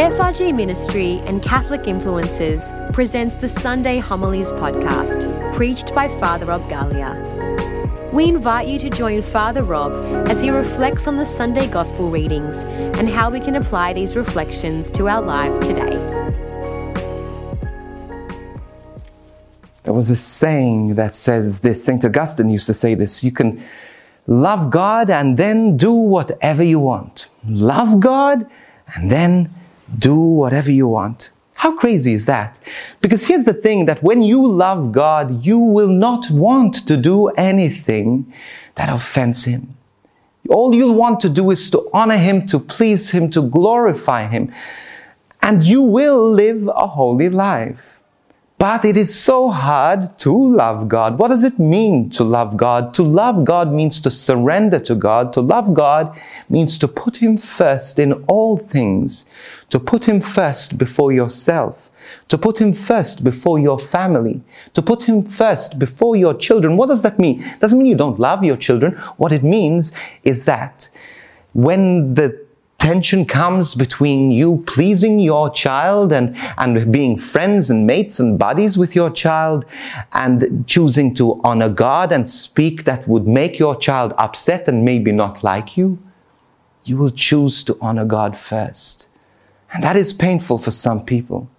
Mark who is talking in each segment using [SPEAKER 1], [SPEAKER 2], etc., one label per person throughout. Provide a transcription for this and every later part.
[SPEAKER 1] FRG Ministry and Catholic Influencers presents the Sunday Homilies podcast, preached by Father Rob Galea. We invite you to join Father Rob as he reflects on the Sunday Gospel readings and how we can apply these reflections to our lives today.
[SPEAKER 2] There was a saying that says this, St. Augustine used to say this you can love God and then do whatever you want. Love God and then do whatever you want. How crazy is that? Because here's the thing that when you love God, you will not want to do anything that offends Him. All you'll want to do is to honor Him, to please Him, to glorify Him. And you will live a holy life. But it is so hard to love God. What does it mean to love God? To love God means to surrender to God. To love God means to put Him first in all things. To put Him first before yourself. To put Him first before your family. To put Him first before your children. What does that mean? Doesn't mean you don't love your children. What it means is that when the tension comes between you pleasing your child and, and being friends and mates and buddies with your child and choosing to honor God and speak that would make your child upset and maybe not like you, you will choose to honor God first. And that is painful for some people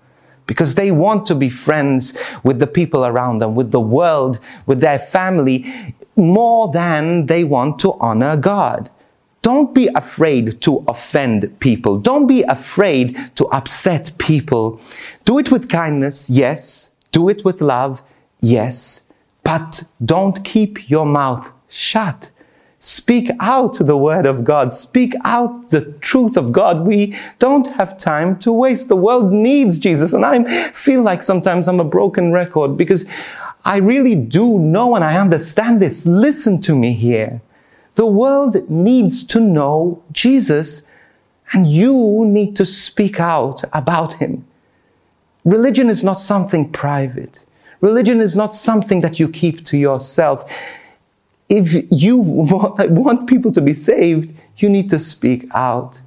[SPEAKER 2] because they want to be friends with the people around them, with the world, with their family, more than they want to honor God. Don't be afraid to offend people. Don't be afraid to upset people. Do it with kindness, yes. Do it with love, yes. But don't keep your mouth shut. Speak out the word of God. Speak out the truth of God. We don't have time to waste. The world needs Jesus. And I feel like sometimes I'm a broken record because I really do know and I understand this. Listen to me here. The world needs to know Jesus, and you need to speak out about him. Religion is not something private. Religion is not something that you keep to yourself. If you want people to be saved, you need to speak out.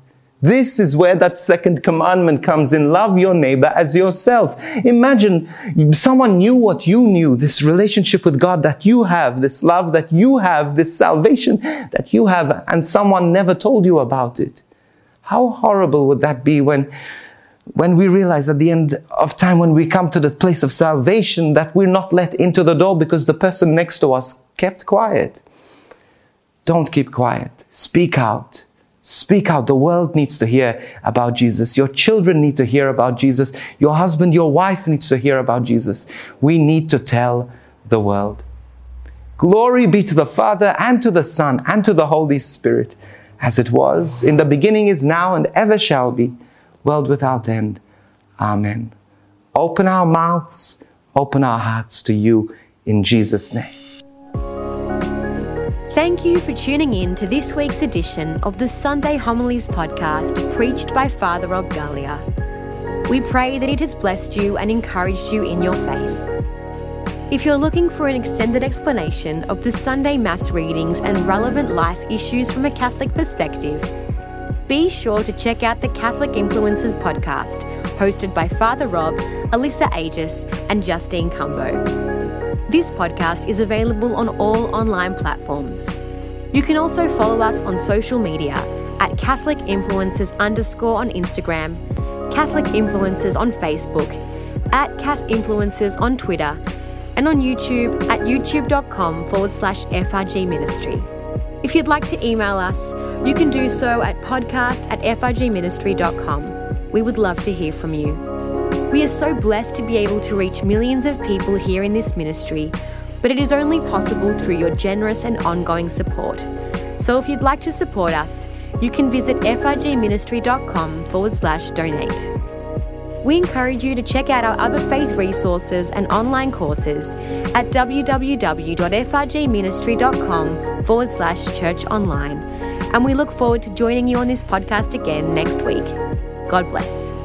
[SPEAKER 2] This is where that second commandment comes in. Love your neighbor as yourself. Imagine someone knew what you knew, this relationship with God that you have, this love that you have, this salvation that you have, and someone never told you about it. How horrible would that be when, when we realize at the end of time, when we come to the place of salvation, that we're not let into the door because the person next to us kept quiet? Don't keep quiet. Speak out. Speak out. The world needs to hear about Jesus. Your children need to hear about Jesus. Your husband, your wife needs to hear about Jesus. We need to tell the world. Glory be to the Father and to the Son and to the Holy Spirit, as it was in the beginning, is now, and ever shall be, world without end. Amen. Open our mouths, open our hearts to you in Jesus' name.
[SPEAKER 1] Thank you for tuning in to this week's edition of the Sunday Homilies podcast preached by Father Rob Galea. We pray that it has blessed you and encouraged you in your faith. If you're looking for an extended explanation of the Sunday Mass readings and relevant life issues from a Catholic perspective, be sure to check out the Catholic Influencers podcast, hosted by Father Rob, Alyssa Agius, and Justine Cumbo. This podcast is available on all online platforms. You can also follow us on social media at Catholic Influencers underscore on Instagram, Catholic Influencers on Facebook, at Cat Influencers on Twitter, and on YouTube at youtube.com forward slash FRG Ministry. If you'd like to email us, you can do so at podcast at frgministry.com. We would love to hear from you. We are so blessed to be able to reach millions of people here in this ministry, but it is only possible through your generous and ongoing support. So if you'd like to support us, you can visit frgministry.com forward slash donate. We encourage you to check out our other faith resources and online courses at www.frgministry.com forward slash church online. And we look forward to joining you on this podcast again next week. God bless.